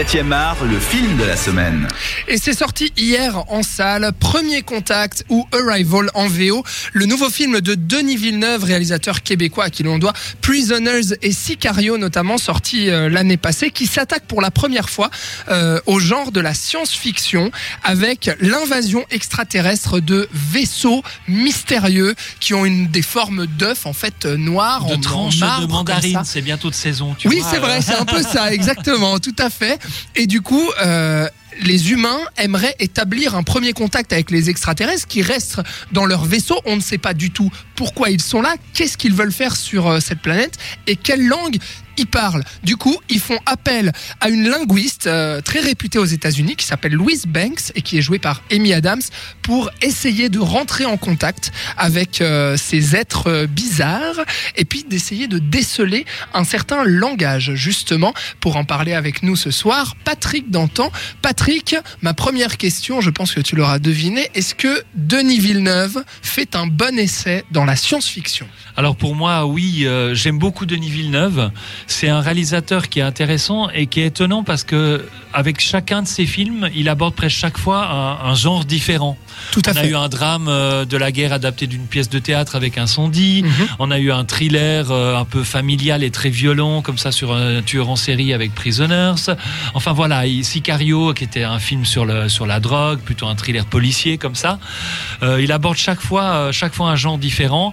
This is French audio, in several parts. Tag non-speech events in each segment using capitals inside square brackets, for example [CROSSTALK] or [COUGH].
7e art, le film de la semaine. Et c'est sorti hier en salle, Premier Contact ou Arrival en VO, le nouveau film de Denis Villeneuve, réalisateur québécois à qui l'on doit Prisoners et Sicario notamment, sorti euh, l'année passée, qui s'attaque pour la première fois euh, au genre de la science-fiction avec l'invasion extraterrestre de vaisseaux mystérieux qui ont une des formes d'œufs en fait euh, noirs De en, en tranches marbre, de mandarine, c'est bientôt de saison. Tu Oui, c'est vrai, c'est un peu ça, [LAUGHS] exactement, tout à fait. Et du coup, euh, les humains aimeraient établir un premier contact avec les extraterrestres qui restent dans leur vaisseau. On ne sait pas du tout pourquoi ils sont là, qu'est-ce qu'ils veulent faire sur euh, cette planète? Et quelle langue ils parlent. Du coup, ils font appel à une linguiste euh, très réputée aux États-Unis qui s'appelle Louise Banks et qui est jouée par Amy Adams pour essayer de rentrer en contact avec euh, ces êtres euh, bizarres et puis d'essayer de déceler un certain langage. Justement, pour en parler avec nous ce soir, Patrick Dantan. Patrick, ma première question, je pense que tu l'auras deviné, est-ce que Denis Villeneuve fait un bon essai dans la science-fiction? Alors pour moi, oui, euh, j'aime beaucoup Denis Villeneuve. C'est un réalisateur qui est intéressant et qui est étonnant parce que avec chacun de ses films, il aborde presque chaque fois un, un genre différent. Tout à On a eu un drame euh, de la guerre adapté d'une pièce de théâtre avec incendie. Mhm. On a eu un thriller euh, un peu familial et très violent comme ça sur un tueur en série avec Prisoners. Enfin voilà, il- Sicario qui était un film sur le sur la drogue, plutôt un thriller policier comme ça. Euh, il aborde chaque fois chaque fois un genre différent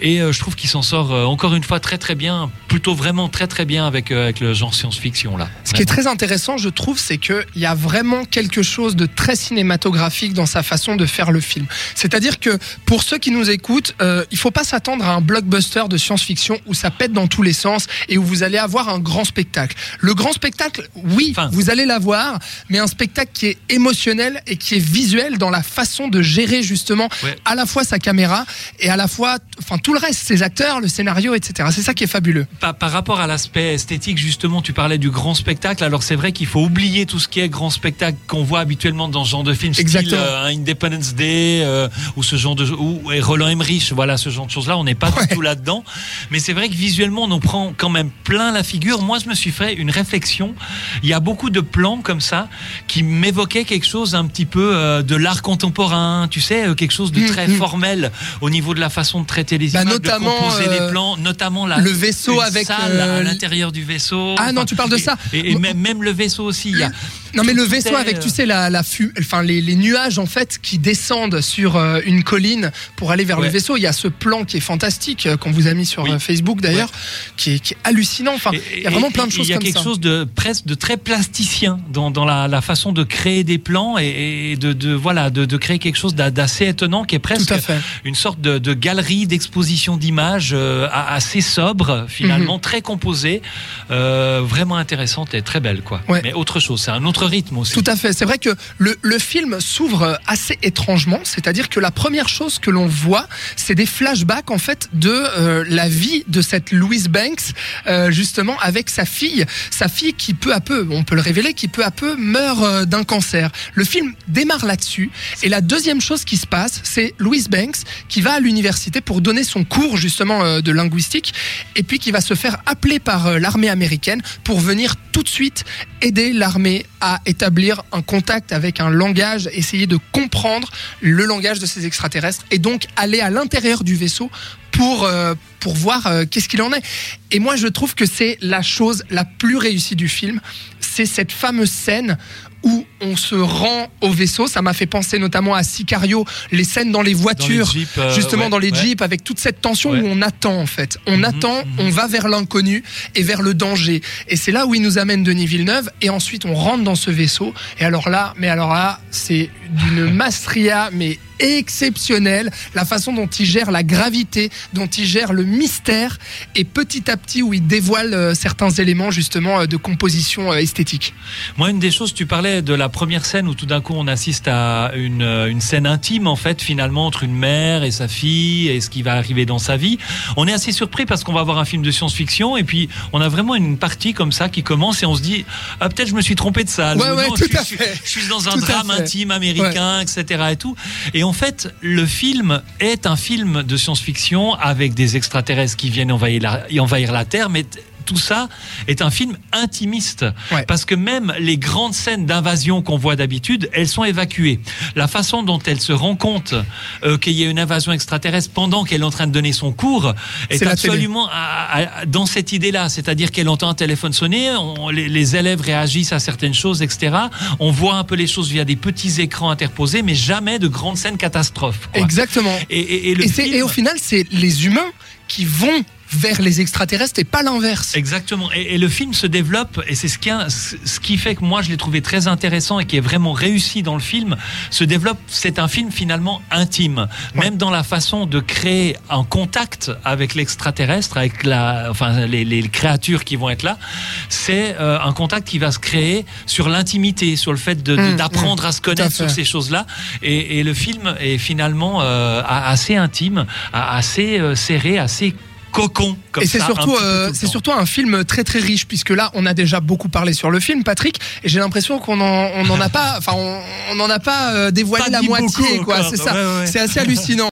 et je trouve qu'il s'en sort encore une fois très très bien, plutôt vraiment très très bien avec euh, avec le genre science-fiction là. Ce qui est très intéressant, je trouve, c'est qu'il y a vraiment quelque chose de très cinématographique dans sa façon de faire le film. C'est-à-dire que pour ceux qui nous écoutent, euh, il faut pas s'attendre à un blockbuster de science-fiction où ça pète dans tous les sens et où vous allez avoir un grand spectacle. Le grand spectacle, oui, Enfin. vous allez l'avoir, mais un spectacle qui est émotionnel et qui est visuel dans la façon de gérer justement Ouais. à la fois sa caméra et à la fois, enfin tout le reste, ses acteurs, le scénario, etc. C'est ça qui est fabuleux. Par, par rapport à l'aspect esthétique, justement, tu parlais du grand spectacle. Alors c'est vrai qu'il faut oublier tout ce qui est grand spectacle qu'on voit habituellement dans ce genre de film, style Exactement. euh, un Independence Day euh, ou ce genre de ou et Roland Emmerich, voilà ce genre de choses-là. On n'est pas Ouais. du tout là-dedans. Mais c'est vrai que visuellement, on en prend quand même plein la figure. Moi, je me suis fait une réflexion. Il y a beaucoup de plans comme ça qui m'évoquaient quelque chose un petit peu euh, de l'art contemporain. Tu sais, euh, quelque chose de Mm, très mm. formel au niveau de la façon de traiter les Bah, images, notamment, de composer euh, les plans, notamment la le vaisseau avec, salle euh, l'intérieur du vaisseau. Ah non, tu parles de et- ça. Et, et même, même le vaisseau aussi. Il y a, Non mais le vaisseau est, avec euh, tu sais la la fu- enfin les, les nuages en fait qui descendent sur euh, une colline pour aller vers le vaisseau. Il y a ce plan qui est fantastique euh, qu'on vous a mis sur Oui. euh, Facebook d'ailleurs, qui, est, qui est hallucinant. Enfin, il y a vraiment plein de choses Il y a quelque ça. chose de presque de très plasticien dans, dans la, la façon de créer des plans et, et de, de voilà de, de créer quelque chose d'a- d'assez étonnant qui est presque une sorte de, de galerie d'exposition d'images euh, assez sobre Mhm. finalement très composée euh, vraiment intéressante et très belle quoi Ouais. mais autre chose c'est un autre rythme aussi Tout à fait. C'est vrai que le, le film s'ouvre assez étrangement, c'est-à-dire que la première chose que l'on voit, c'est des flashbacks en fait de euh, la vie de cette Louise Banks, euh, justement avec sa fille, sa fille qui peu à peu, on peut le révéler, qui peu à peu meurt d'un cancer. Le film démarre là-dessus. Et la deuxième chose qui se passe, c'est Louise Banks qui va à l'université pour donner son cours justement de linguistique, et puis qui va se faire appeler par euh, l'armée américaine pour venir tout de suite aider l'armée à établir un contact avec un langage, essayer de comprendre le langage de ces extraterrestres et donc aller à l'intérieur du vaisseau pour, euh, voir euh, qu'est-ce qu'il en est. Et moi, je trouve que c'est la chose la plus réussie du film. C'est cette fameuse scène où on se rend au vaisseau. Ça m'a fait penser notamment à Sicario, les scènes dans les Dans les voitures jeeps, euh, justement ouais, dans les ouais. jeeps avec toute cette tension Ouais. où on attend en fait. On Mhm, attend, mhm. on va vers l'inconnu et vers le danger. Et c'est là où il nous amène Denis Villeneuve et ensuite on rentre dans ce vaisseau et alors là, mais alors là, c'est d'une [LAUGHS] maestria mais exceptionnelle la façon dont il gère la gravité, dont il gère le mystère et petit à petit où il dévoile euh, certains éléments justement euh, de composition euh, esthétique. Moi, une des choses, tu parlais de la première scène où tout d'un coup on assiste à une, une scène intime, en fait, finalement, entre une mère et sa fille et ce qui va arriver dans sa vie. On est assez surpris parce qu'on va voir un film de science-fiction et puis on a vraiment une partie comme ça qui commence et on se dit, ah, peut-être je me suis trompé de salle. Ouais, Ou ouais, non, tout je, à je suis- fait. je suis dans un Tout drame intime américain, etc. et tout. Et en fait, le film est un film de science-fiction avec des extraterrestres qui viennent envahir la, envahir la Terre, mais tout ça est un film intimiste. Ouais. Parce que même les grandes scènes d'invasion qu'on voit d'habitude, elles sont évacuées. La façon dont elle se rend compte euh, qu'il y a une invasion extraterrestre pendant qu'elle est en train de donner son cours est, absolument à- à- dans cette idée-là. C'est-à-dire qu'elle entend un téléphone sonner, on- les, les élèves réagissent à certaines choses, etc. On voit un peu les choses via des petits écrans interposés, mais jamais de grandes scènes catastrophes. quoi. Exactement. Et, et- et le Et, c'est- film- et au final, c'est les humains qui vont vers les extraterrestres et pas l'inverse. Exactement. Et, et le film se développe, et c'est ce qui, a- ce qui fait que moi je l'ai trouvé très intéressant et qui est vraiment réussi dans le film, se développe. C'est un film finalement intime, Ouais. même dans la façon de créer un contact avec l'extraterrestre, avec la, enfin les, les créatures qui vont être là. C'est euh, un contact qui va se créer sur l'intimité, sur le fait Mmh, d'apprendre à se connaître sur ces choses-là. Et, et le film est finalement euh, assez intime, assez euh, serré, assez cocon. Comme Et c'est surtout, euh, c'est surtout un film très très riche puisque là, on a déjà beaucoup parlé sur le film, Patrick, et j'ai l'impression qu'on en, on en a pas, enfin, on, on en a pas euh, dévoilé Pas la moitié, quoi. C'est ça. Ouais, ouais. C'est assez hallucinant.